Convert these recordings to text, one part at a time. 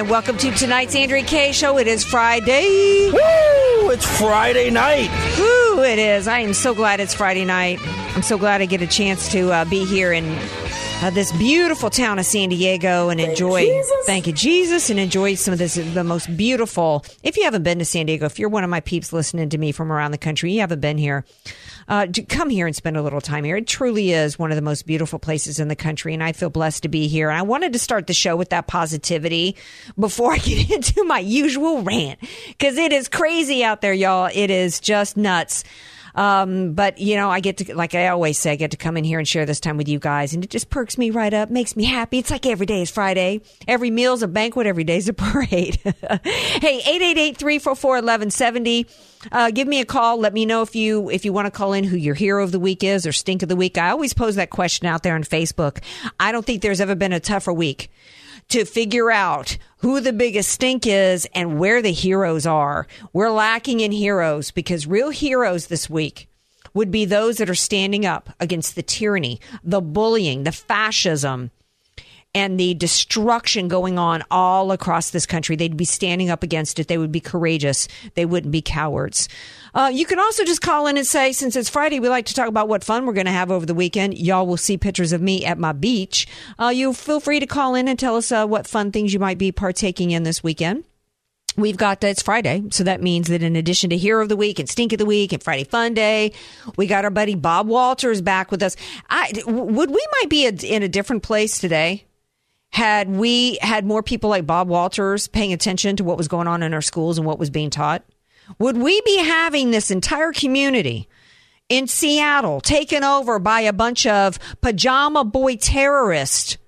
And welcome to tonight's Andrea Kaye Show. It is Friday. Woo! It's Friday night. Woo, it is. I am so glad it's Friday night. I'm so glad I get a chance to uh, be here in uh, this beautiful town of San Diego and enjoy. Thank you, Jesus, and enjoy some of this the most beautiful. If you haven't been to San Diego, if you're one of my peeps listening to me from around the country, you haven't been here. Uh, come here and spend a little time here. It truly is one of the most beautiful places in the country, and I feel blessed to be here. And I wanted to start the show with that positivity before I get into my usual rant because it is crazy out there, y'all. It is just nuts. Um, but you know, I get to, like I always say, I get to come in here and share this time with you guys, and it just perks me right up, makes me happy. It's like every day is Friday, every meal's a banquet, every day's a parade. hey, 888-344-1170. Uh, give me a call. Let me know if you if you want to call in who your hero of the week is or stink of the week. I always pose that question out there on Facebook. I don't think there's ever been a tougher week to figure out who the biggest stink is and where the heroes are. We're lacking in heroes because real heroes this week would be those that are standing up against the tyranny, the bullying, the fascism, and the destruction going on all across this country. They'd be standing up against it. They would be courageous. They wouldn't be cowards. Uh, you can also just call in and say, since it's Friday, we like to talk about what fun we're going to have over the weekend. Y'all will see pictures of me at my beach. Uh, you feel free to call in and tell us uh, what fun things you might be partaking in this weekend. We've got that it's Friday, so that means that in addition to Hero of the Week and Stink of the Week and Friday Fun Day, we got our buddy Bob Walters back with us. I would we might be a, in a different place today had we had more people like Bob Walters paying attention to what was going on in our schools and what was being taught? Would we be having this entire community in Seattle taken over by a bunch of pajama boy terrorists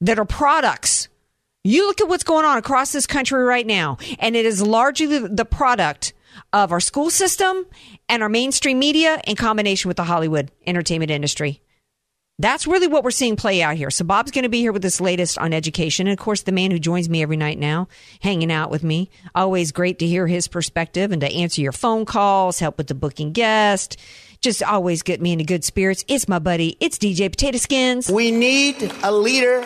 that are products? You look at what's going on across this country right now, and it is largely the product of our school system and our mainstream media in combination with the Hollywood entertainment industry. That's really what we're seeing play out here. So Bob's going to be here with this latest on education. And of course, the man who joins me every night now, hanging out with me. Always great to hear his perspective and to answer your phone calls, help with the booking guest. Just always get me into good spirits. It's my buddy. It's DJ Potato Skins. We need a leader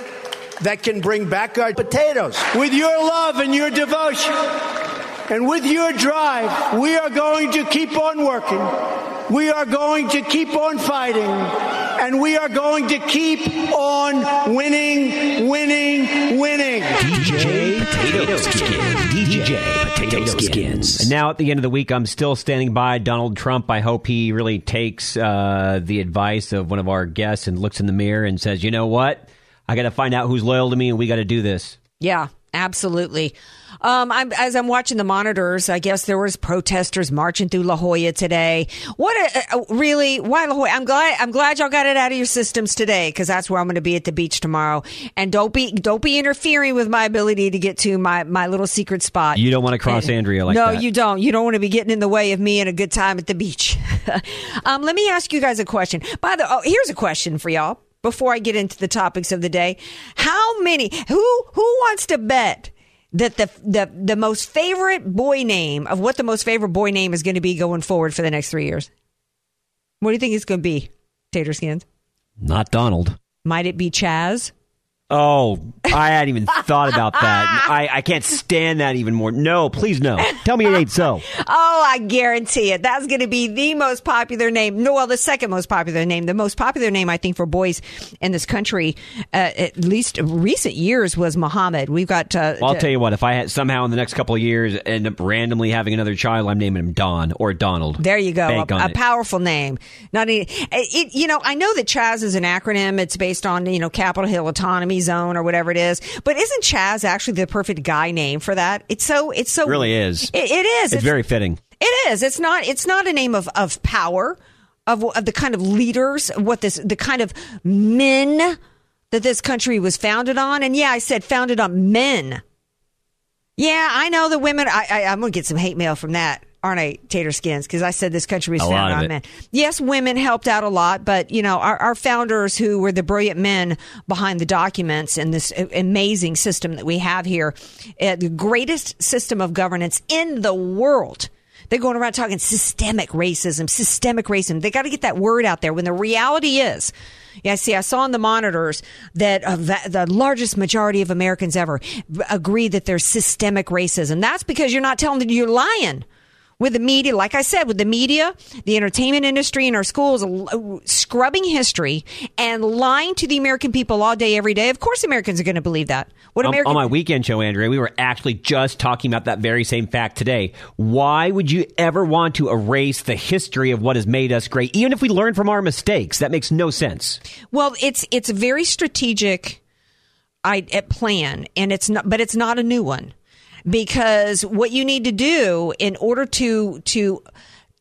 that can bring back our potatoes. With your love and your devotion and with your drive, we are going to keep on working. We are going to keep on fighting and we are going to keep on winning, winning, winning. DJ Potato Skins. DJ Potato Skins. And now at the end of the week, I'm still standing by Donald Trump. I hope he really takes uh, the advice of one of our guests and looks in the mirror and says, you know what? I got to find out who's loyal to me and we got to do this. Yeah, absolutely. Um, I'm, as I'm watching the monitors, I guess there was protesters marching through La Jolla today. What a, uh, really? Why La Jolla? I'm glad. I'm glad y'all got it out of your systems today because that's where I'm going to be at the beach tomorrow. And don't be don't be interfering with my ability to get to my my little secret spot. You don't want to cross And- Andrea like no, that. you don't. You don't want to be getting in the way of me and a good time at the beach. um, let me ask you guys a question. By the oh, here's a question for y'all before I get into the topics of the day. How many? Who who wants to bet? That the the the most favorite boy name of what the most favorite boy name is going to be going forward for the next three years. What do you think it's going to be, Tater Skins? Not Donald. Might it be Chaz? Oh, I hadn't even thought about that. I, I can't stand that even more. No, please no. Tell me it ain't so. Oh, I guarantee it. That's going to be the most popular name. No, well, the second most popular name. The most popular name, I think, for boys in this country, uh, at least recent years, was Muhammad. We've got. Uh, Well, I'll tell you what. If I had somehow in the next couple of years end up randomly having another child, I'm naming him Don or Donald. There you go. Bank A, a powerful name. Not any, it, you know, I know that Chaz is an acronym. It's based on, you know, Capitol Hill Autonomy Zone or whatever it is. But isn't Chaz actually the perfect guy name for that? It's so, it's so. It really is. It, it is. It's very fitting. It is. It's not. It's not a name of of power, of, of the kind of leaders, what this, the kind of men that this country was founded on. And yeah, I said founded on men. Yeah, I know the women. I, I, I'm going to get some hate mail from that, aren't I, Tater Skins? Because I said this country was founded on men. Yes, women helped out a lot, but you know, our, our founders, who were the brilliant men behind the documents and this amazing system that we have here, uh, the greatest system of governance in the world. They're going around talking systemic racism, systemic racism. They got to get that word out there when the reality is. Yeah, see, I saw on the monitors that uh, the largest majority of Americans ever agree that there's systemic racism. That's because you're not telling them you're lying with the media, like I said, with the media, the entertainment industry, and our schools l- scrubbing history and lying to the American people all day, every day. Of course, Americans are going to believe that. What On, American on my weekend show, Andrea, we were actually just talking about that very same fact today. Why would you ever want to erase the history of what has made us great, even if we learn from our mistakes? That makes no sense. Well, it's it's a very strategic I, uh, plan, and it's not, but it's not a new one because what you need to do in order to to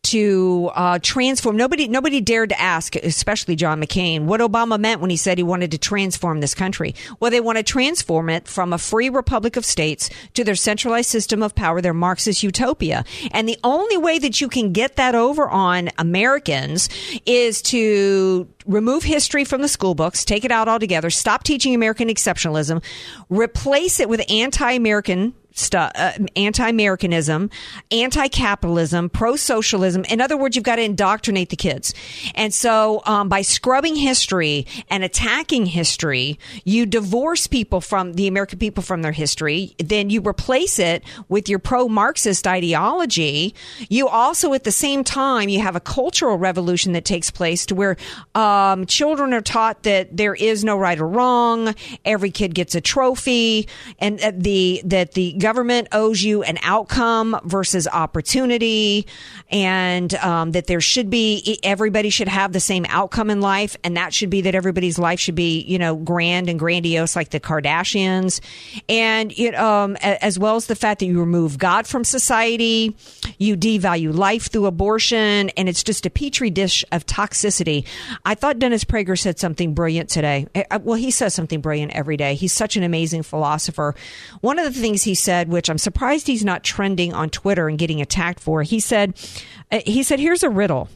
to uh, transform nobody nobody dared to ask especially john mccain what obama meant when he said he wanted to transform this country. Well they want to transform it from a free republic of states to their centralized system of power their marxist utopia. And the only way that you can get that over on americans is to remove history from the school books, take it out altogether, stop teaching American exceptionalism, replace it with anti-American stuff, uh, anti-Americanism, anti-capitalism, pro-socialism. In other words, you've got to indoctrinate the kids. And so, um, by scrubbing history and attacking history, you divorce people from the American people from their history. Then you replace it with your pro-Marxist ideology. You also, at the same time, you have a cultural revolution that takes place to where um, children are taught that there is no right or wrong. Every kid gets a trophy, and the that the government owes you an outcome versus opportunity, and um, that there should be everybody should have the same outcome in life, and that should be that everybody's life should be you know grand and grandiose like the Kardashians, and it, um, as well as the fact that you remove God from society, you devalue life through abortion, and it's just a petri dish of toxicity. I thought Dennis Prager said something brilliant today. Eh, uh, Well, he says something brilliant every day. He's such an amazing philosopher. One of the things he said, which I'm surprised he's not trending on Twitter and getting attacked for, he said, uh, he said, here's a riddle.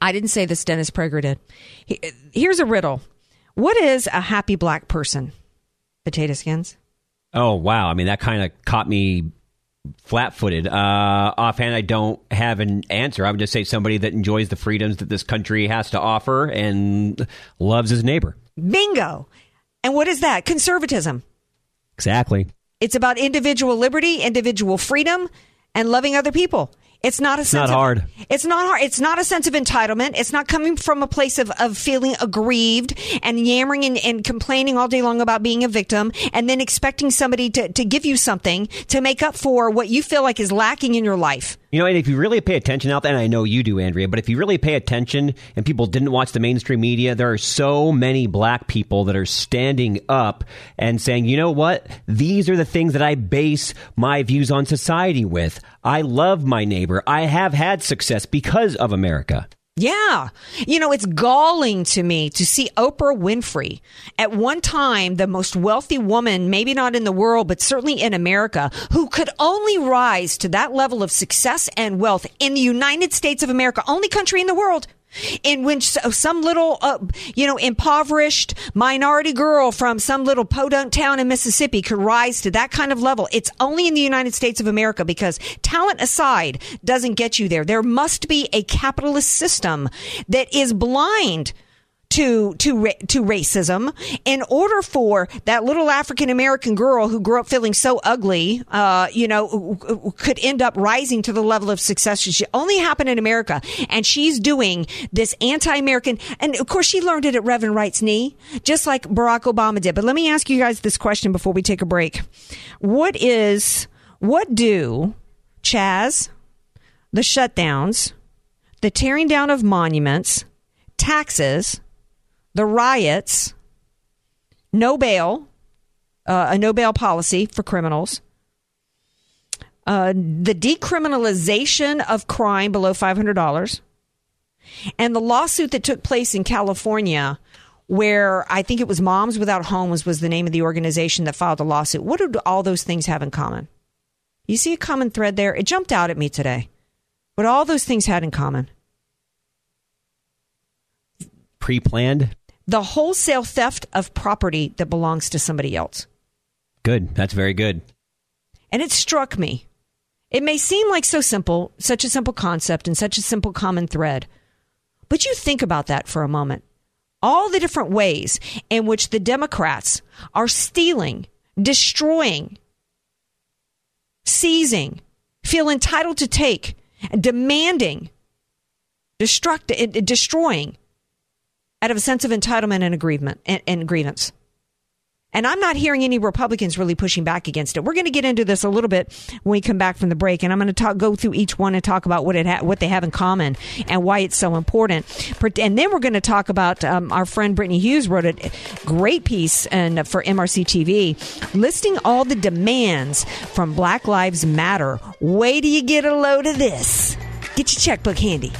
I didn't say this, Dennis Prager did. He- Here's a riddle. What is a happy black person? Potato skins. Oh wow! I mean, that kind of caught me flat-footed. Uh, offhand, I don't have an answer. I would just say somebody that enjoys the freedoms that this country has to offer and loves his neighbor. Bingo. And what is that? Conservatism. Exactly. It's about individual liberty, individual freedom, and loving other people. It's not a sense not of- hard. It's not hard. It's not a sense of entitlement. It's not coming from a place of, of feeling aggrieved and yammering and, and complaining all day long about being a victim and then expecting somebody to, to give you something to make up for what you feel like is lacking in your life. You know, and if you really pay attention out there, and I know you do, Andrea, but if you really pay attention and people didn't watch the mainstream media, there are so many black people that are standing up and saying, you know what? These are the things that I base my views on society with. I love my neighbor. I have had success because of America. Yeah. You know, it's galling to me to see Oprah Winfrey, at one time the most wealthy woman, maybe not in the world, but certainly in America, who could only rise to that level of success and wealth in the United States of America, only country in the world. In which some little, uh, you know, impoverished minority girl from some little podunk town in Mississippi could rise to that kind of level. It's only in the United States of America because talent aside doesn't get you there. There must be a capitalist system that is blind to to to racism in order for that little African American girl who grew up feeling so ugly, uh, you know, could end up rising to the level of success. She only happened in America, and she's doing this anti-American. And of course, she learned it at Reverend Wright's knee, just like Barack Obama did. But let me ask you guys this question before we take a break: What is what do Chaz, the shutdowns, the tearing down of monuments, taxes, the riots, no bail, uh, a no bail policy for criminals, uh, the decriminalization of crime below $500, and the lawsuit that took place in California. Where I think it was Moms Without Homes was the name of the organization that filed the lawsuit. What do all those things have in common? You see a common thread there? It jumped out at me today. What all those things had in common. Pre planned? The wholesale theft of property that belongs to somebody else. Good. That's very good. And it struck me. It may seem like so simple, such a simple concept and such a simple common thread. But you think about that for a moment. All the different ways in which the Democrats are stealing, destroying, seizing, feel entitled to take, demanding, destruct, destroying out of a sense of entitlement and agreement and, and grievance. And I'm not hearing any Republicans really pushing back against it. We're going to get into this a little bit when we come back from the break, and I'm going to talk, go through each one and talk about what it ha- what they have in common and why it's so important. And then we're going to talk about um, our friend Brittany Hughes wrote a great piece and for MRC TV listing all the demands from Black Lives Matter. Wait till you get a load of this. Get your checkbook handy.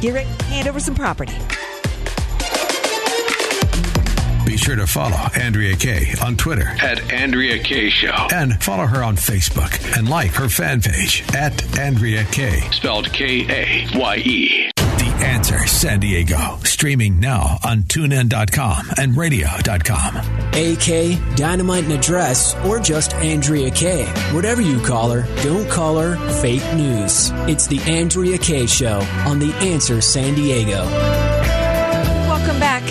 Get ready, hand over some property. Be sure to follow Andrea Kaye on Twitter At Andrea Kaye Show. and follow her on Facebook and like her fan page at Andrea Kaye. Spelled K A Y E. The Answer San Diego. Streaming now on tunein.com and radio.com. AK, Dynamite and Address, or just Andrea Kaye. Whatever you call her, don't call her fake news. It's the Andrea Kaye Show on The Answer San Diego. Welcome back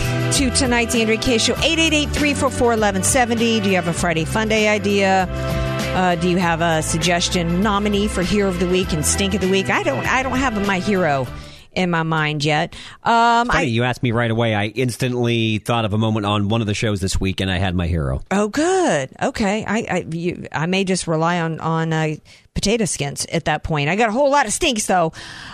to tonight's Andrea Kaye Show. 888-344-1170. Do you have a Friday Fun Day idea? Uh, do you have a suggestion nominee for Hero of the Week and Stink of the Week? I don't. I don't have my hero in my mind yet. Um, Funny, I, you asked me right away. I instantly thought of a moment on one of the shows this week, and I had my hero. oh, good. Okay. I I, you, I may just rely on on uh, potato skins at that point. I got a whole lot of stinks though.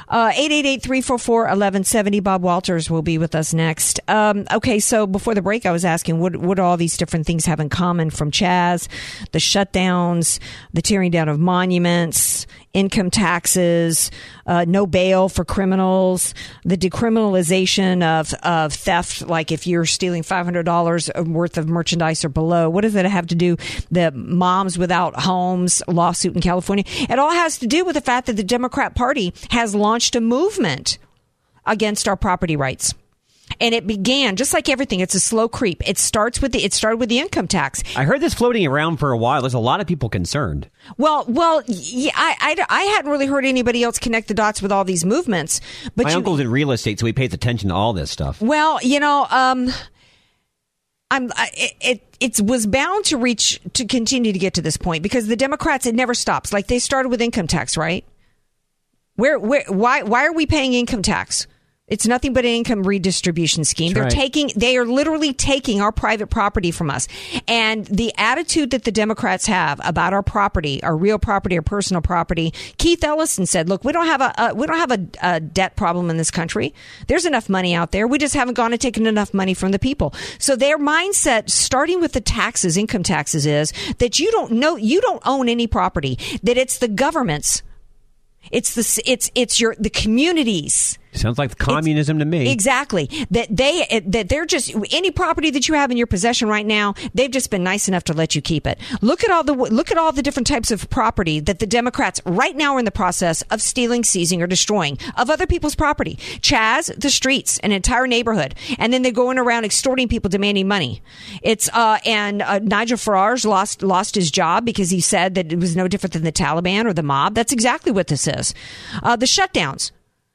Uh, 888-344-1170. Bob Walters will be with us next. Um, okay, so before the break, I was asking what what all these different things have in common from Chaz, the shutdowns, the tearing down of monuments, income taxes, uh, no bail for criminals, the decriminalization of of theft. Like if you're stealing five hundred dollars worth of merchandise or below, what does that have to do? The moms without homes lawsuit in California. It all has to do with the fact that the Democrat Party has launched a movement against our property rights. And it began just like everything. It's a slow creep. It starts with the it started with the income tax. I heard this floating around for a while. There's a lot of people concerned. Well, well, yeah, I, I, I hadn't really heard anybody else connect the dots with all these movements. But My you, uncle's in real estate, so he pays attention to all this stuff. well, you know, um, I'm I, it. It was bound to reach to continue to get to this point because the Democrats it never stops. Like they started with income tax, right? Where, where, why, why are we paying income tax? It's nothing but an income redistribution scheme. They're right. taking, they are literally taking our private property from us. And the attitude that the Democrats have about our property, our real property, our personal property, Keith Ellison said, look, we don't have a, a we don't have a, a debt problem in this country. There's enough money out there. We just haven't gone and taken enough money from the people. So their mindset, starting with the taxes, income taxes is that you don't know, you don't own any property, that it's the government's it's the it's it's your the communities. Sounds like communism to me. Exactly. That they that they're just any property that you have in your possession right now, they've just been nice enough to let you keep it. Look at all the look at all the different types of property that the Democrats right now are in the process of stealing, seizing, or destroying of other people's property. Chaz, the streets, an entire neighborhood, and then they're going around extorting people, demanding money. It's uh and uh, Nigel Farage lost lost his job because he said that it was no different than the Taliban or the mob. That's exactly what this is. Uh, the shutdowns.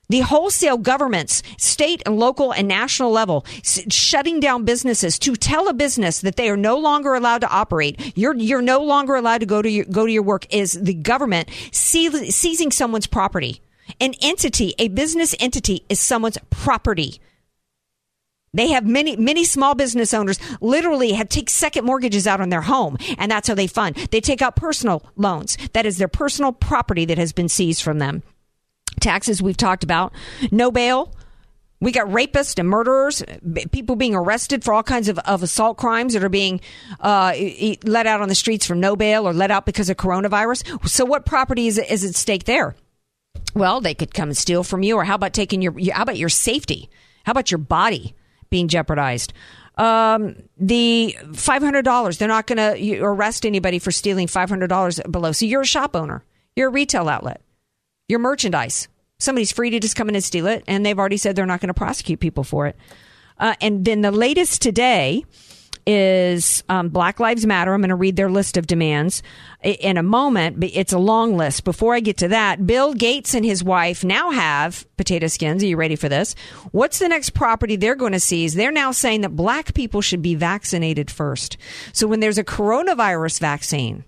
The wholesale governments, state and local and national level, s- shutting down businesses to tell a business that they are no longer allowed to operate. You're you're no longer allowed to go to your go to your work. Is the government see- seizing someone's property? An entity, a business entity, is someone's property. They have many, many small business owners literally have take second mortgages out on their home, and that's how they fund. They take out personal loans. That is their personal property that has been seized from them. Taxes we've talked about. No bail. We got rapists and murderers, people being arrested for all kinds of, of assault crimes that are being uh, let out on the streets for no bail or let out because of coronavirus. So, what property is, is at stake there? Well, they could come and steal from you, or how about taking your? How about your safety? How about your body being jeopardized? Um, the five hundred dollars. They're not going to arrest anybody for stealing five hundred dollars below. So you're a shop owner. You're a retail outlet. Your merchandise. Somebody's free to just come in and steal it, and they've already said they're not going to prosecute people for it. Uh, and then the latest today is um, Black Lives Matter. I'm going to read their list of demands in a moment, but it's a long list. Before I get to that, Bill Gates and his wife now have potato skins. Are you ready for this? What's the next property they're going to seize? They're now saying that black people should be vaccinated first. So when there's a coronavirus vaccine,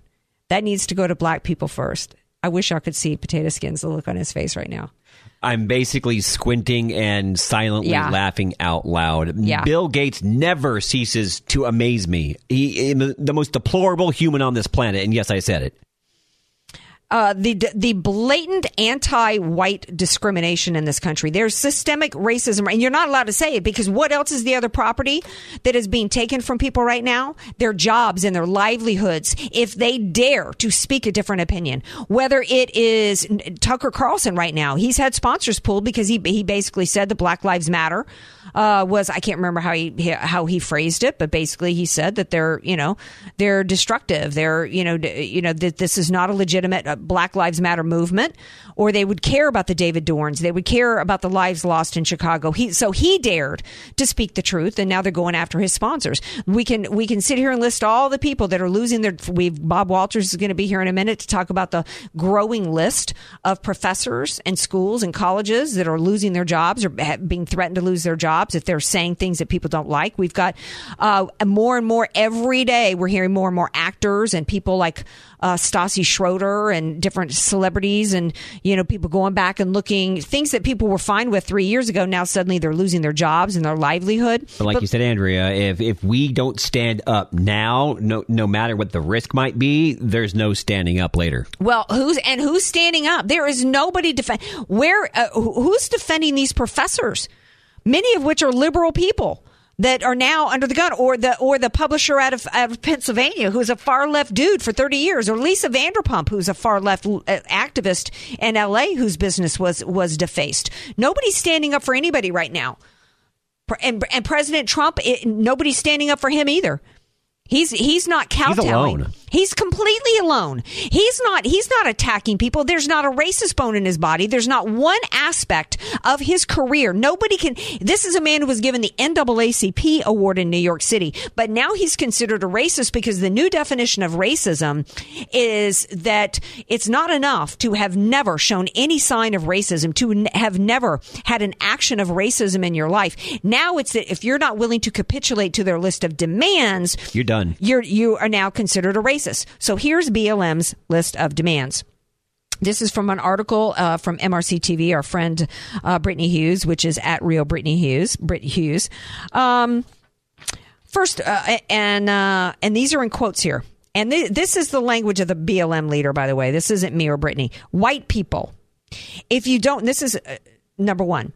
that needs to go to black people first. I wish I could see potato skins, the look on his face right now. I'm basically squinting and silently Yeah. laughing out loud. Yeah. Bill Gates never ceases to amaze me. He is the most deplorable human on this planet, and yes, I said it. Uh, the the blatant anti-white discrimination in this country. There's systemic racism, and you're not allowed to say it because what else is the other property that is being taken from people right now? Their jobs and their livelihoods. If they dare to speak a different opinion, whether it is Tucker Carlson right now, he's had sponsors pulled because he he basically said that Black Lives Matter. Uh, was I can't remember how he how he phrased it, but basically he said that they're you know they're destructive. They're you know you know that this is not a legitimate uh, Black Lives Matter movement, or they would care about the David Dorns. They would care about the lives lost in Chicago. He so he dared to speak the truth, and now they're going after his sponsors. We can we can sit here and list all the people that are losing their. We've Bob Walters is going to be here in a minute to talk about the growing list of professors and schools and colleges that are losing their jobs or being threatened to lose their jobs if they're saying things that people don't like. We've got uh, more and more every day. We're hearing more and more actors and people like uh, Stassi Schroeder and different celebrities and you know people going back and looking things that people were fine with three years ago. Now suddenly they're losing their jobs and their livelihood. But like you said, Andrea, if if we don't stand up now, no no matter what the risk might be, there's no standing up later. Well, who's and who's standing up? There is nobody defend. Where uh, who's defending these professors? Many of which are liberal people that are now under the gun, or the or the publisher out of out of Pennsylvania who's a far left dude for thirty years, or Lisa Vanderpump who's a far left uh, activist in L.A. whose business was was defaced. Nobody's standing up for anybody right now, and and President Trump, it, nobody's standing up for him either. He's he's not kowtowing. alone. He's completely alone. He's not he's not attacking people. There's not a racist bone in his body. There's not one aspect of his career. Nobody can this is a man who was given the NAACP award in New York City, but now he's considered a racist because the new definition of racism is that it's not enough to have never shown any sign of racism, to have never had an action of racism in your life. Now it's that if you're not willing to capitulate to their list of demands, You're done. you're you are now considered a racist. So here's BLM's list of demands. This is from an article uh, from MRC TV, our friend uh, Brittany Hughes, which is at Real Brittany Hughes. Brit Hughes. Um, first, uh, and uh, and these are in quotes here. And th- this is the language of the BLM leader, by the way. This isn't me or Brittany. White people, if you don't, this is uh, number one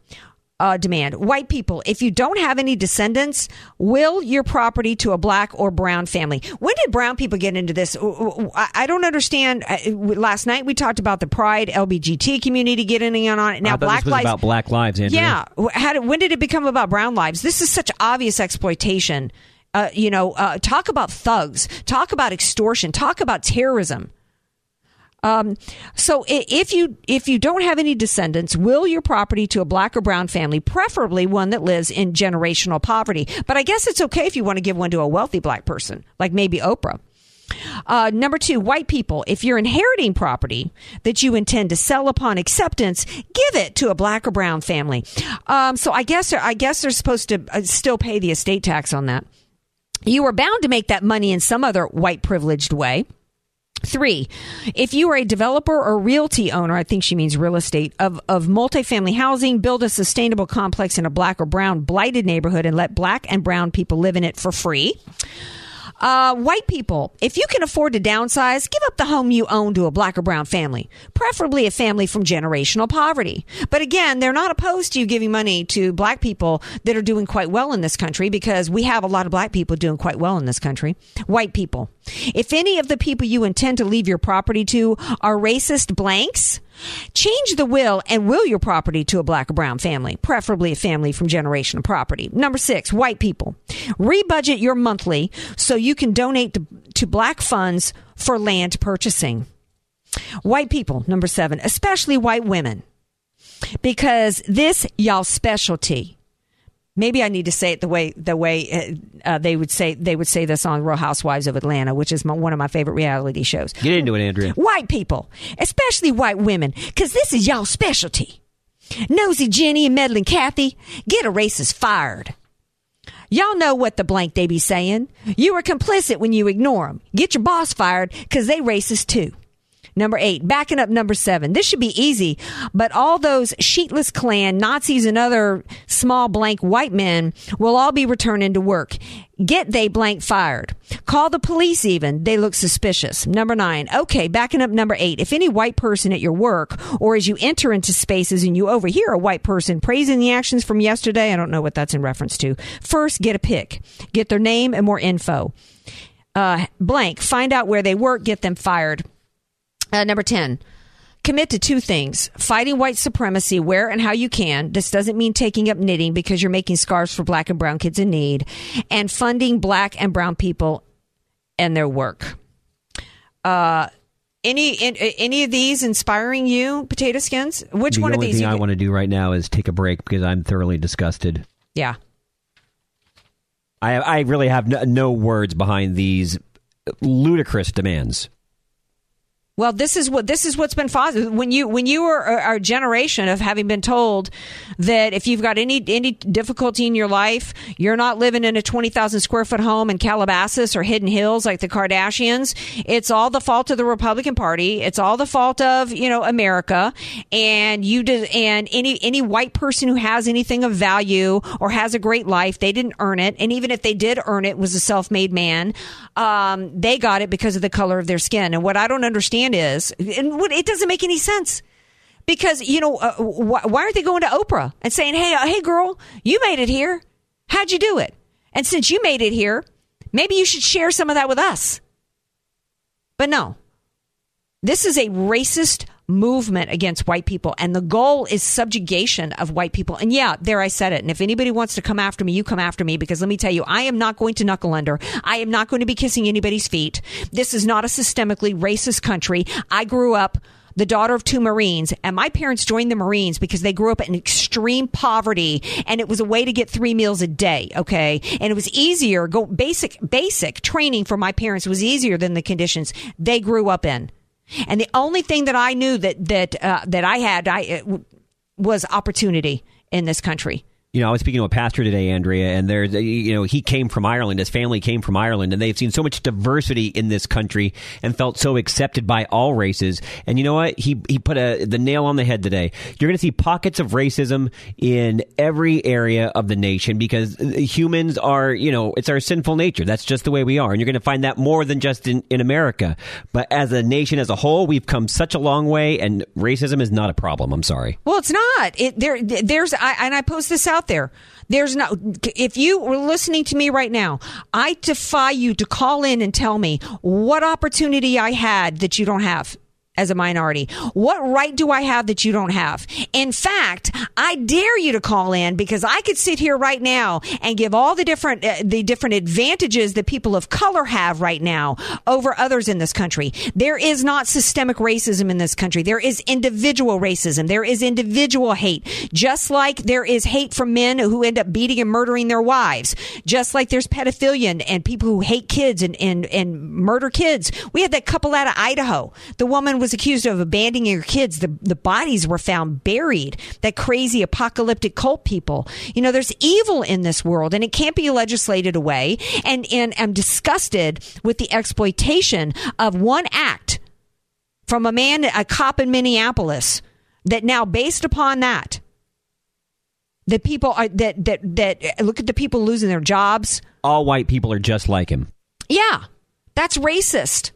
uh, demand. White people, if you don't have any descendants, will your property to a black or brown family. When did brown people get into this? I don't understand. Last night we talked about the Pride LBGT community getting in on it. Now Black Lives. about Black Lives, Andrea. Yeah. How did, when did it become about brown lives? This is such obvious exploitation. Uh, you know, uh, talk about thugs, talk about extortion, talk about terrorism. Um, so if you if you don't have any descendants, will your property to a black or brown family, preferably one that lives in generational poverty. But I guess it's okay if you want to give one to a wealthy black person, like maybe Oprah. Uh, number two, white people. If you're inheriting property that you intend to sell upon acceptance, give it to a black or brown family. Um, so I guess I guess they're supposed to uh, still pay the estate tax on that. You are bound to make that money in some other white privileged way. Three, if you are a developer or realty owner, I think she means real estate, of, of multifamily housing, build a sustainable complex in a black or brown blighted neighborhood and let black and brown people live in it for free. Uh, white people, if you can afford to downsize, give up the home you own to a black or brown family, preferably a family from generational poverty. But again, they're not opposed to you giving money to black people that are doing quite well in this country because we have a lot of black people doing quite well in this country. White people. If any of the people you intend to leave your property to are racist blanks, Change the will and will your property to a black or brown family, preferably a family from generational property. Number six, white people. Rebudget your monthly so you can donate to, to black funds for land purchasing. White people, number seven, especially white women, because this y'all specialty. Maybe I need to say it the way the way uh, they would say they would say this on Real Housewives of Atlanta, which is my, one of my favorite reality shows. Get into it, Andrea. White people, especially white women, because this is y'all specialty. Nosy Jenny and meddling Kathy, get a racist fired. Y'all know what the blank they be saying. You are complicit when you ignore them. Get your boss fired because they racist too. Number eight, backing up number seven. This should be easy, but all those sheetless Klan, Nazis, and other small blank white men will all be returning to work. Get they blank fired. Call the police even. They look suspicious. Number nine. Okay, backing up number eight. If any white person at your work or as you enter into spaces and you overhear a white person praising the actions from yesterday, I don't know what that's in reference to. First, get a pic. Get their name and more info. Uh, blank. Find out where they work. Get them fired. Uh, number 10. Commit to two things fighting white supremacy where and how you can. This doesn't mean taking up knitting because you're making scarves for black and brown kids in need, and funding black and brown people and their work. Uh, any any of these inspiring you, potato skins? Which the one of these? The only thing I want to do right now is take a break because I'm thoroughly disgusted. yeah. I I really have no, no words behind these ludicrous demands. Well, this is what this is what's been fostered when you when you are a generation of having been told that if you've got any any difficulty in your life, you're not living in a twenty thousand square foot home in Calabasas or Hidden Hills like the Kardashians. It's all the fault of the Republican Party. It's all the fault of you know America, and you did and any any white person who has anything of value or has a great life, they didn't earn it, and even if they did earn it, was a self made man. Um, they got it because of the color of their skin. And what I don't understand is, and what, it doesn't make any sense. Because you know, uh, wh- why aren't they going to Oprah and saying, "Hey, uh, hey, girl, you made it here. How'd you do it? And since you made it here, maybe you should share some of that with us." But no, this is a racist movement against white people, and the goal is subjugation of white people. And yeah, there I said it. And if anybody wants to come after me, you come after me because let me tell you, I am not going to knuckle under. I am not going to be kissing anybody's feet. This is not a systemically racist country. I grew up the daughter of two Marines, and my parents joined the Marines because they grew up in extreme poverty, and it was a way to get three meals a day. Okay, and it was easier. Go basic basic training for my parents was easier than the conditions they grew up in. And the only thing that I knew that that uh, that I had I was opportunity in this country. You know, I was speaking to a pastor today, Andrea, and there's, you know, he came from Ireland. His family came from Ireland, and they've seen so much diversity in this country and felt so accepted by all races. And you know what? He he put a the nail on the head today. You're going to see pockets of racism in every area of the nation because uh, humans are, you know, it's our sinful nature. That's just the way we are, and you're going to find that more than just in in America. But as a nation as a whole, we've come such a long way, and racism is not a problem. I'm sorry. Well, it's not. It there. There's I, and I post this out there. There's no. If you were listening to me right now, I defy you to call in and tell me what opportunity I had that you don't have as a minority? What right do I have that you don't have? In fact, I dare you to call in because I could sit here right now and give all the different uh, the different advantages that people of color have right now over others in this country. There is not systemic racism in this country. There is individual racism. There is individual hate. Just like there is hate from men who end up beating and murdering their wives. Just like there's pedophilia and, and people who hate kids and, and, and murder kids. We had that couple out of Idaho. The woman was accused of abandoning her kids. The, the bodies were found buried. That crazy apocalyptic cult people. You know, there's evil in this world and it can't be legislated away. And, and I'm disgusted with the exploitation of one act from a man, a cop in Minneapolis that now based upon that, that people are that that that look at the people losing their jobs. All white people are just like him. Yeah, that's racist.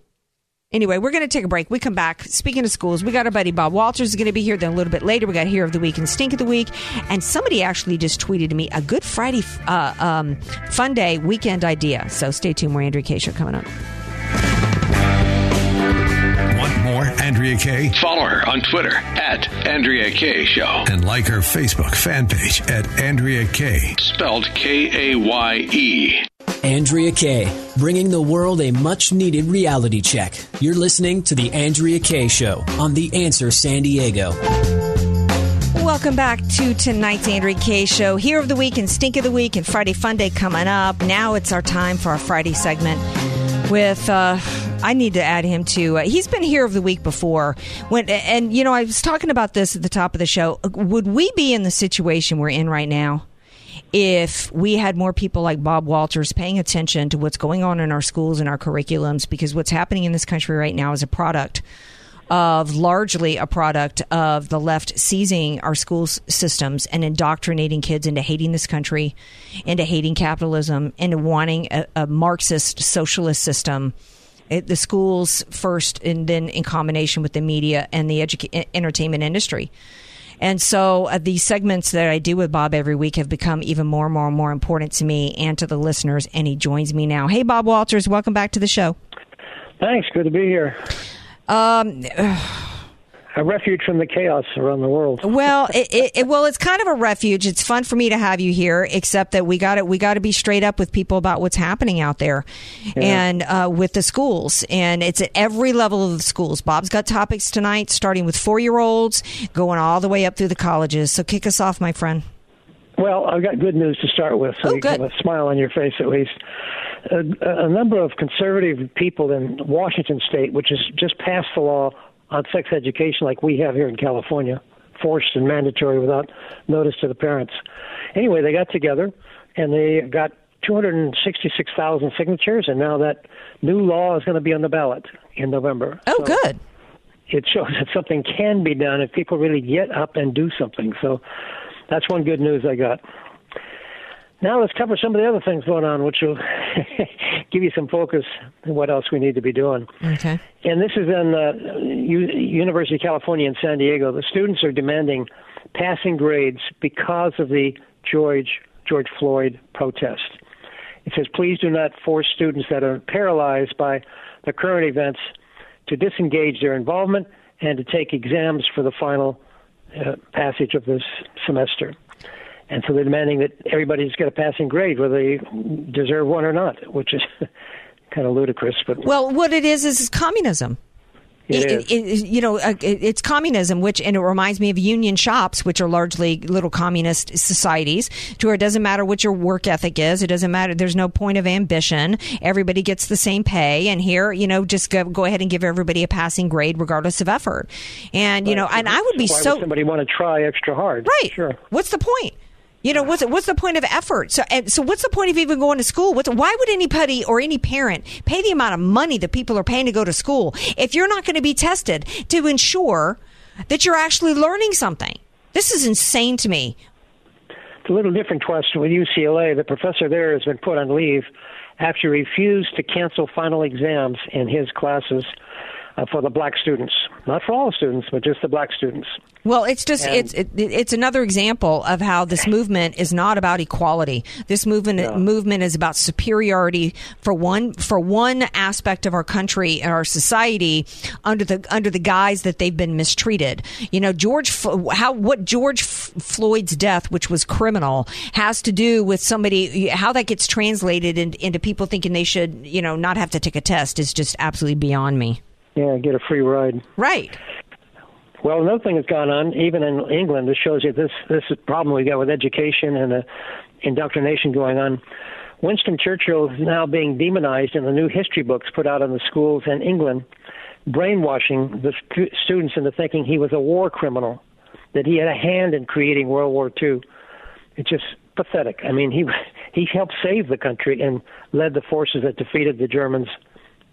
Anyway, we're going to take a break. We come back. Speaking of schools, we got our buddy Bob Walters is going to be here. Then a little bit later, we got Hero of the Week and Stink of the Week. And somebody actually just tweeted to me a Good Friday uh, um, Fun Day weekend idea. So stay tuned. More Andrea Kaye. Show coming up. More Andrea Kaye? Follow her on Twitter at Andrea Kaye Show. And like her Facebook fan page at Andrea Kaye. Spelled K A Y E. Andrea Kaye, bringing the world a much needed reality check. You're listening to The Andrea Kaye Show on The Answer San Diego. Welcome back to tonight's Andrea Kaye Show. Hero of the Week and Stink of the Week and Friday Fun Day coming up. Now it's our time for our Friday segment with. Uh, I need to add him to. Uh, he's been here of the Week before. When and you know I was talking about this at the top of the show. Would we be in the situation we're in right now? if we had more people like Bob Walters paying attention to what's going on in our schools and our curriculums, because what's happening in this country right now is a product of largely a product of the left seizing our school systems and indoctrinating kids into hating this country, into hating capitalism, into wanting a, a Marxist socialist system. It, the schools first, and then in combination with the media and the entertainment industry. And so uh, these segments that I do with Bob every week have become even more and more and more important to me and to the listeners. And he joins me now. Hey, Bob Walters, welcome back to the show. Thanks. Good to be here. Um, a refuge from the chaos around the world. well, it, it, it, well, it's kind of a refuge. It's fun for me to have you here, except that we got to we got to be straight up with people about what's happening out there, yeah. and uh, with the schools, and it's at every level of the schools. Bob's got topics tonight, starting with four year olds, going all the way up through the colleges. So kick us off, my friend. Well, I've got good news to start with, so oh, you good. have a smile on your face at least. A, a number of conservative people in Washington State, which has just passed the law on sex education like we have here in California, forced and mandatory without notice to the parents. Anyway, they got together and they got 266,000 signatures, and now that new law is going to be on the ballot in November. Oh, so good. It shows that something can be done if people really get up and do something. So that's one good news I got. Now let's cover some of the other things going on, which will give you some focus on what else we need to be doing. Okay. And this is in uh, U- University of California in San Diego. The students are demanding passing grades because of the George George Floyd protest. It says, please do not force students that are paralyzed by the current events to disengage their involvement and to take exams for the final uh, passage of this semester. And so they're demanding that everybody's get a passing grade, whether they deserve one or not, which is kind of ludicrous. But well, what it is is communism. It It- it- you know, uh, it- it's communism, which and it reminds me of union shops, which are largely little communist societies. To where it doesn't matter what your work ethic is, it doesn't matter. There's no point of ambition. Everybody gets the same pay, and here, you know, just go, go ahead and give everybody a passing grade regardless of effort. And you know, and I would be why so would somebody want to try extra hard? Right. Sure. What's the point? You know, what's what's the point of effort? So, and, so what's the point of even going to school? What's, why would anybody or any parent pay the amount of money that people are paying to go to school if you're not going to be tested to ensure that you're actually learning something? This is insane to me. It's a little different question with UCLA. The professor there has been put on leave after he refused to cancel final exams in his classes uh, for the black students, not for all students, but just the black students. Well, it's just And- it's it, it's another example of how this movement is not about equality. This movement movement is about superiority for one for one aspect of our country and our society under the under the guise that they've been mistreated. You know, George how what George F- Floyd's death, which was criminal, has to do with somebody how that gets translated in, into people thinking they should you know not have to take a test is just absolutely beyond me. Yeah, get a free ride. Right. Well, another thing that's gone on, even in England, this shows you this this is problem we've got with education and the indoctrination going on. Winston Churchill is now being demonized in the new history books put out in the schools in England, brainwashing the stu- students into thinking he was a war criminal, that he had a hand in creating World War II. It's just pathetic. I mean, he he helped save the country and led the forces that defeated the Germans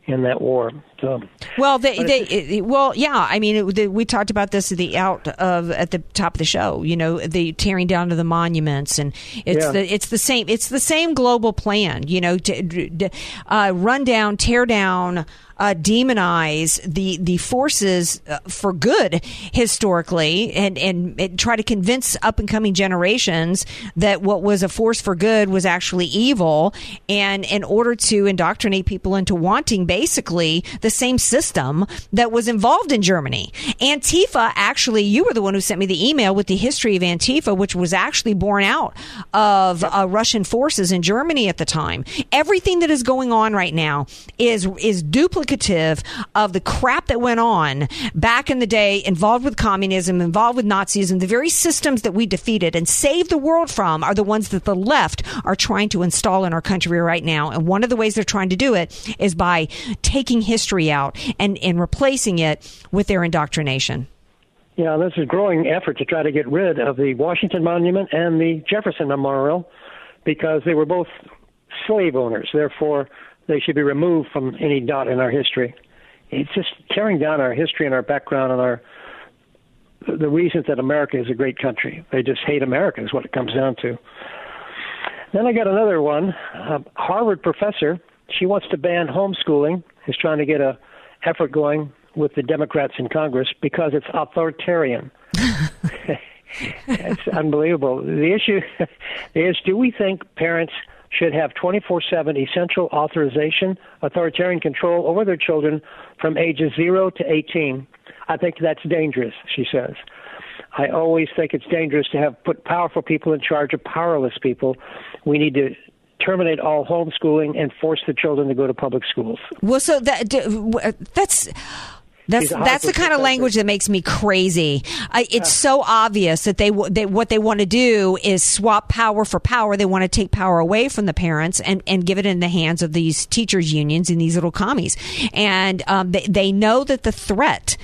in that war. So Well, they, they, well, yeah. I mean, it, the, we talked about this at the out of at the top of the show. You know, the tearing down of the monuments, and it's Yeah. the it's the same it's the same global plan. You know, to, to, uh, run down, tear down. Uh, demonize the the forces uh, for good historically, and, and and try to convince up and coming generations that what was a force for good was actually evil, and in order to indoctrinate people into wanting basically the same system that was involved in Germany. Antifa, actually, you were the one who sent me the email with the history of Antifa, which was actually born out of uh, Russian forces in Germany at the time. Everything that is going on right now is is duplicative of the crap that went on back in the day, involved with communism, involved with Nazism. The very systems that we defeated and saved the world from are the ones that the left are trying to install in our country right now. And one of the ways they're trying to do it is by taking history out and, and replacing it with their indoctrination. Yeah, there's a growing effort to try to get rid of the Washington Monument and the Jefferson Memorial because they were both slave owners. Therefore, they should be removed from any dot in our history. It's just tearing down our history and our background and our the reasons that America is a great country. They just hate America is what it comes down to. Then I got another one. A Harvard professor. She wants to ban homeschooling. Is trying to get a effort going with the Democrats in Congress because it's authoritarian. it's unbelievable. The issue is: Do we think parents should have 24/7 essential authorization, authoritarian control over their children from ages zero to 18? I think that's dangerous. She says. I always think it's dangerous to have put powerful people in charge of powerless people. We need to terminate all homeschooling and force the children to go to public schools. Well, so that uh, that's. That's that's the kind of language that makes me crazy. I, it's so obvious that they, they what they want to do is swap power for power. They want to take power away from the parents and, and give it in the hands of these teachers unions and these little commies. And um, they, they know that the threat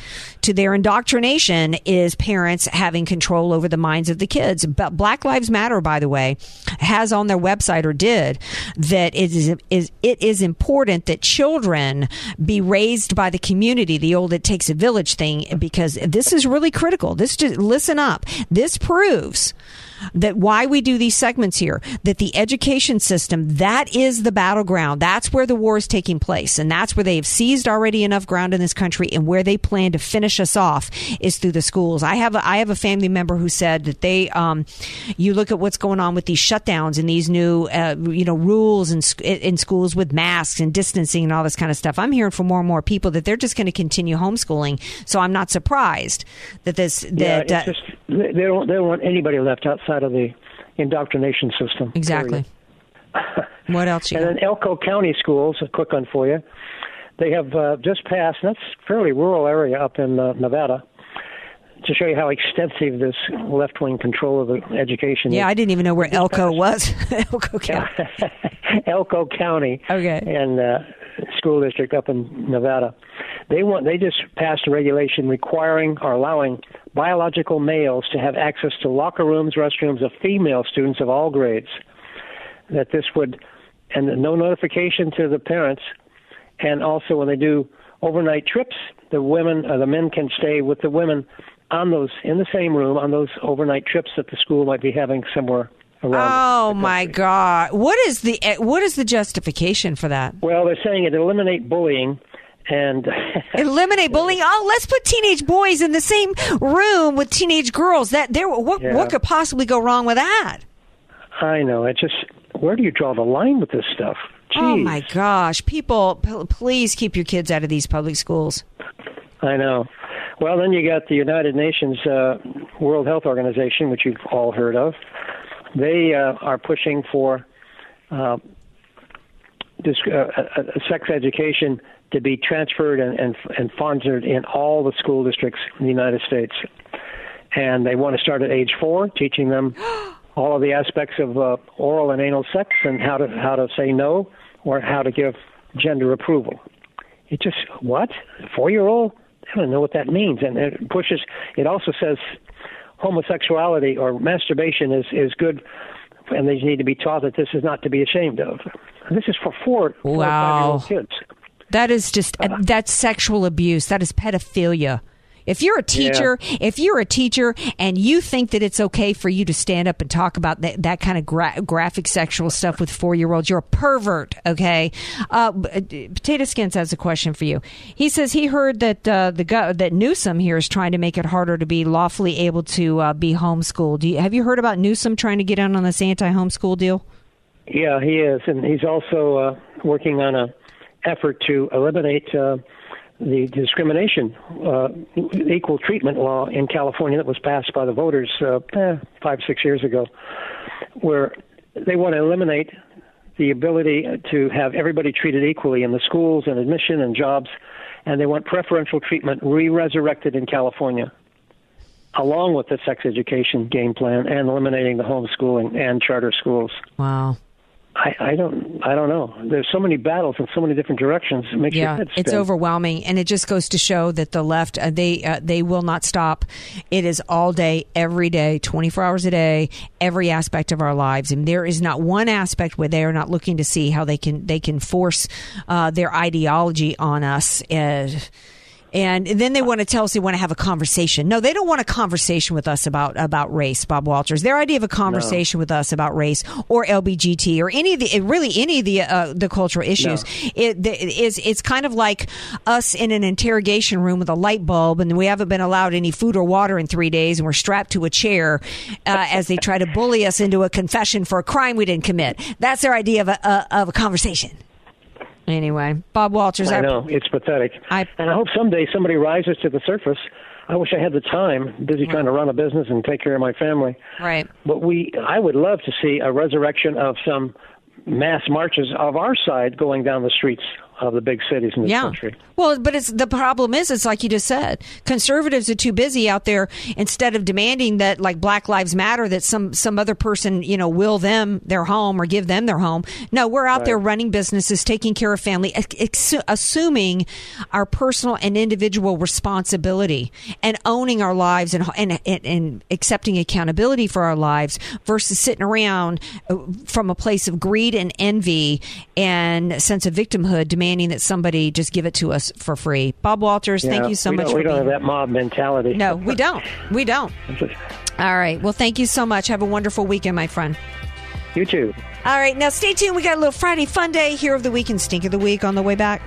to their indoctrination is parents having control over the minds of the kids. But Black Lives Matter, by the way, has on their website or did that it is, is it is important that children be raised by the community. The old "it takes a village" thing, because this is really critical. This just listen up. This proves that why we do these segments here that the education system that is the battleground. That's where the war is taking place. And that's where they have seized already enough ground in this country. And where they plan to finish us off is through the schools. I have a, i have a family member who said that they um you look at what's going on with these shutdowns and these new uh, you know rules in, in schools with masks and distancing and all this kind of stuff. I'm hearing from more and more people that they're just going to continue homeschooling. So i'm not surprised that this Yeah, that it's uh, just they don't they don't want anybody left outside of the indoctrination system. exactly what else you And then Elko County Schools, a quick one for you. They have uh, just passed. That's a fairly rural area up in uh, Nevada. To show you how extensive this left-wing control of the education Yeah, is. I didn't even know where Elko was. Elko County. Elko County Okay. and uh, school district up in Nevada. They want they just passed a regulation requiring or allowing biological males to have access to locker rooms, restrooms of female students of all grades. That this would and no notification to the parents and also when they do overnight trips, the women or the men can stay with the women on those in the same room on those overnight trips that the school might be having somewhere around. Oh my God! What is the eh, what is the justification for that? Well, they're saying it eliminate bullying and Eliminate bullying. Oh, let's put teenage boys in the same room with teenage girls. That there. What Yeah. what could possibly go wrong with that? I know it just where do you draw the line with this stuff? Oh my gosh, people! p- Please keep your kids out of these public schools. I know. Well, then you got the United Nations uh, World Health Organization, which you've all heard of. They uh, are pushing for uh, this, uh, uh, uh, sex education to be transferred and, and, and funded in all the school districts in the United States. And they want to start at age four, teaching them all of the aspects of uh, oral and anal sex and how to how to say no or how to give gender approval. It just what four year old? I don't know what that means, and it pushes. It also says homosexuality or masturbation is is good, and they need to be taught that this is not to be ashamed of. And this is for four, four or five year old kids. That is just that's sexual abuse. That is pedophilia. If you're a teacher, if you're a teacher and you think that it's okay for you to stand up and talk about that, that kind of gra- graphic sexual stuff with four year olds, you're a pervert. Okay. Uh, Potato Skins has a question for you. He says he heard that uh, the go- that Newsom here is trying to make it harder to be lawfully able to uh, be homeschooled. Do you, have you heard about Newsom trying to get in on this anti-homeschool deal? Yeah, he is, and he's also uh, working on a effort to eliminate uh, the discrimination uh, equal treatment law in California that was passed by the voters uh, eh, five six years ago, where they want to eliminate the ability to have everybody treated equally in the schools and admission and jobs, and they want preferential treatment re-resurrected in California along with the sex education game plan and eliminating the homeschooling and charter schools. Wow. I, I don't I don't know. There's so many battles in so many different directions. It makes yeah, it's overwhelming, and it just goes to show that the left uh, they uh, they will not stop. It is all day, every day, twenty four hours a day, every aspect of our lives, and there is not one aspect where they are not looking to see how they can they can force uh, their ideology on us. Uh, and then they want to tell us they want to have a conversation. No, they don't want a conversation with us about about race, Bob Walters. Their idea of a conversation with us about race or LBGT or any of the really any of the uh, the cultural issues it, the, is it's kind of like us in an interrogation room with a light bulb, and we haven't been allowed any food or water in three days, and we're strapped to a chair uh, as they try to bully us into a confession for a crime we didn't commit. That's their idea of a, a of a conversation. Anyway, Bob Walters. I know it's pathetic, I, and I hope someday somebody rises to the surface. I wish I had the time. Busy trying to run a business and take care of my family. Right. But we, I would love to see a resurrection of some mass marches of our side going down the streets of the big cities in this yeah. country. Well, but it's the problem is it's like you just said. Conservatives are too busy out there instead of demanding that like Black Lives Matter that some some other person, you know, will them their home or give them their home. No, we're out there running businesses, taking care of family, ex- assuming our personal and individual responsibility and owning our lives and and and, and accepting accountability for our lives versus sitting around uh, from a place of greed and envy and sense of victimhood demanding that somebody just give it to us for free. Bob Walters, Yeah, thank you so much Don't, for we don't have that mob mentality. No, we don't. We don't. All right. Well, thank you so much. Have a wonderful weekend, my friend. You too. All right. Now, stay tuned. We got a little Friday fun day, here of the Week, and Stink of the Week on the way back.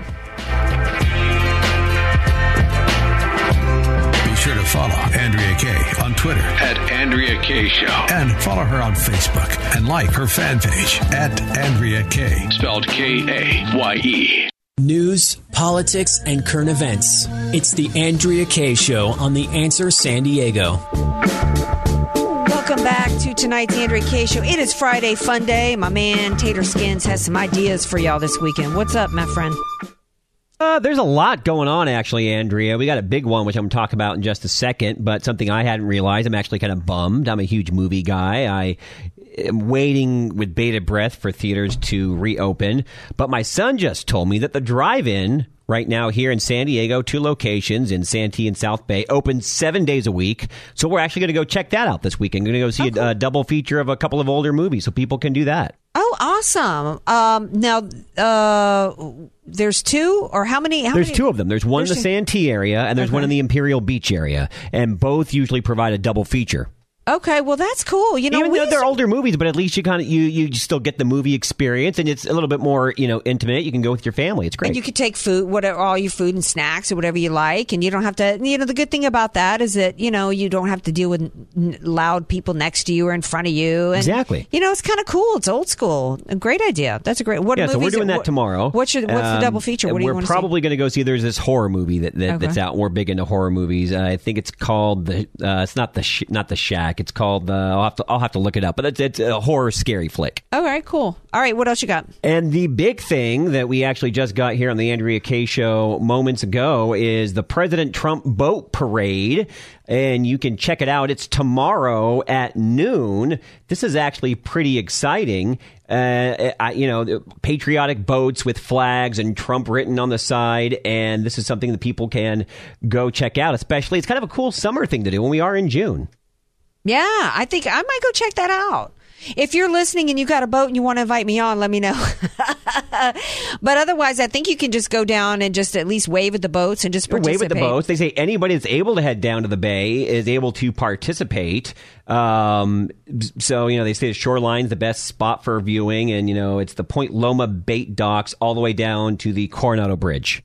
Be sure to follow Andrea Kaye on Twitter At Andrea Kaye Show. and follow her on Facebook and like her fan page at Andrea Kaye. Spelled K A Y E. News, politics, and current events. It's the Andrea Kaye Show on The Answer San Diego. Welcome back to tonight's Andrea Kaye Show. It is Friday Fun Day. My man Tater Skins has some ideas for y'all this weekend. What's up, my friend? Uh, there's a lot going on, actually, Andrea. We got a big one, which I'm going to talk about in just a second, but something I hadn't realized. I'm actually kind of bummed. I'm a huge movie guy. I am waiting with bated breath for theaters to reopen, but my son just told me that the drive in right now here in San Diego, two locations in Santee and South Bay, open seven days a week. So we're actually going to go check that out this weekend. Going to go see a, a double feature of a couple of older movies so people can do that. Oh, awesome. Um, now, uh, there's two, or how many? How There's many? two of them. There's one in the two- Santee area, and there's one in the Imperial Beach area, and both usually provide a double feature. Okay, well that's cool. You know, Even though they're to- older movies, but at least you kind of you you still get the movie experience, and it's a little bit more you know intimate. You can go with your family. It's great. And you could take food, whatever, all your food and snacks or whatever you like, and you don't have to. You know, the good thing about that is that you know you don't have to deal with n- loud people next to you or in front of you. And, Exactly. You know, it's kind of cool. It's old school. A great idea. That's a great. What yeah, so we're doing that tomorrow. What's your, what's the Um, double feature? What do you we're probably going to go see. There's this horror movie that, that Okay. that's out. We're big into horror movies. Uh, I think it's called the. Uh, it's not the sh- not the Shack. It's called the. I'll have to I'll have to look it up. But it's, it's a horror scary flick. All right, cool. All right, what else you got? And the big thing that we actually just got here on the Andrea Kaye show moments ago is the President Trump boat parade. And you can check it out. It's tomorrow at noon. This is actually pretty exciting. Uh, I, you know, patriotic boats with flags and Trump written on the side. And this is something that people can go check out, especially. It's kind of a cool summer thing to do when we are in June. Yeah, I think I might go check that out. If you're listening and you got a boat and you want to invite me on, let me know. but otherwise, I think you can just go down and just at least wave at the boats and just participate. Wave at the boats. They say anybody that's able to head down to the bay is able to participate. Um, so you know they say the shoreline's the best spot for viewing, and you know it's the Point Loma bait docks all the way down to the Coronado Bridge.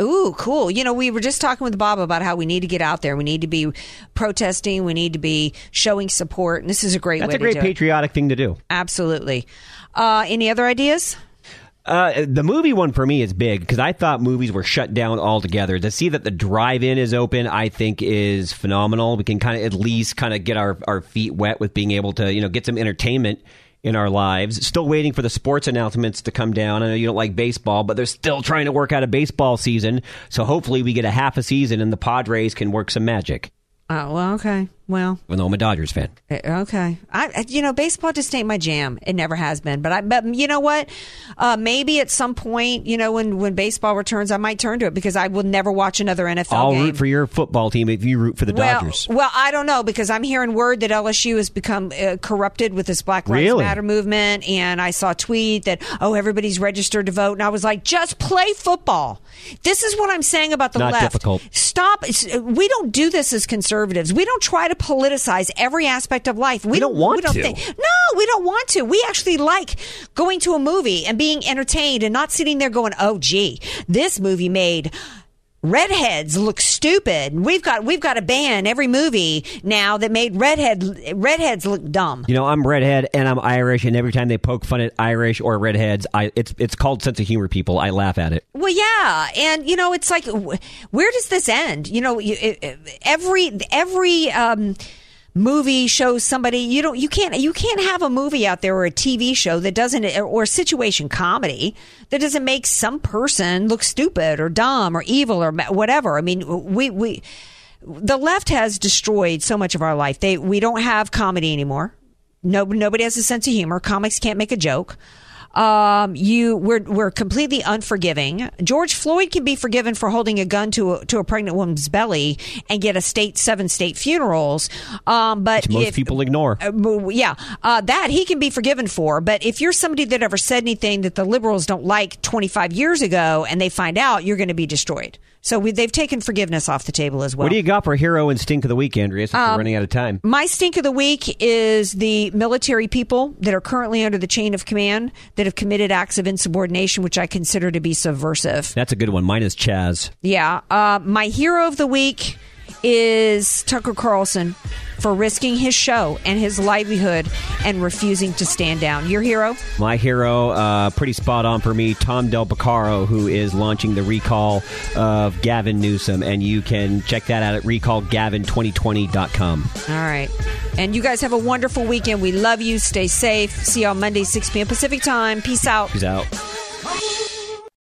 Ooh, cool. You know, we were just talking with Bob about how we need to get out there. We need to be protesting. We need to be showing support. And this is a great That's way a great to do it. patriotic thing to do. Absolutely. Uh, any other ideas? Uh, the movie one for me is big because I thought movies were shut down altogether. To see that the drive-in is open, I think is phenomenal. We can kind of at least kind of get our, our feet wet with being able to you know get some entertainment in our lives. Still waiting for the sports announcements to come down. I know you don't like baseball, but they're still trying to work out a baseball season. So hopefully we get a half a season and the Padres can work some magic. Oh, well, okay. Well, I'm a Dodgers fan. eh, okay. I, you know, baseball just ain't my jam. It never has been. But I, but you know what? Uh, maybe at some point, you know, when when baseball returns, I might turn to it because I will never watch another NFL I'll game. root for your football team if you root for the well, Dodgers. Well, I don't know because I'm hearing word that LSU has become uh, corrupted with this Black Lives Really? Matter movement, and I saw a tweet that oh everybody's registered to vote, and I was like, just play football. This is what I'm saying about the Not left. difficult. Stop. We don't do this as conservatives. We don't try to politicize every aspect of life. We, don't want we don't to. Think, no, we don't want to. We actually like going to a movie and being entertained and not sitting there going, "Oh, gee, this movie made." Redheads look stupid. We've got we've got to ban every movie now that made redhead redheads look dumb. You know, I'm redhead and I'm Irish, and every time they poke fun at Irish or redheads, I it's it's called sense of humor. People, I laugh at it. Well, yeah, and you know, it's like, where does this end? You know, you, it- it- every every um, movie shows somebody you don't you can't you can't have a movie out there or a TV show that doesn't or a situation comedy that doesn't make some person look stupid or dumb or evil or whatever. I mean, we we the left has destroyed so much of our life. They we don't have comedy anymore. No, nobody has a sense of humor. Comics can't make a joke. Um, you we're we're completely unforgiving. George Floyd can be forgiven for holding a gun to a, to a pregnant woman's belly and get a state seven state funerals. Um, but Which most if- people ignore. uh, yeah, uh, that he can be forgiven for. But if you're somebody that ever said anything that the liberals don't like 25 years ago, and they find out, you're going to be destroyed. So we, they've taken forgiveness off the table as well. What do you got for hero and stink of the week, Andrea? Since we're Um, running out of time. My stink of the week is the military people that are currently under the chain of command that have committed acts of insubordination, which I consider to be subversive. That's a good one. Mine is Chaz. Yeah. Uh, my hero of the week is Tucker Carlson for risking his show and his livelihood and refusing to stand down. Your hero? My hero, uh, pretty spot on for me, Tom Del Beccaro, who is launching the recall of Gavin Newsom, and you can check that out at recallgavin2020.com. All right. And you guys have a wonderful weekend. We love you. Stay safe. See you on Monday, 6 p.m. Pacific time. Peace out. Peace out.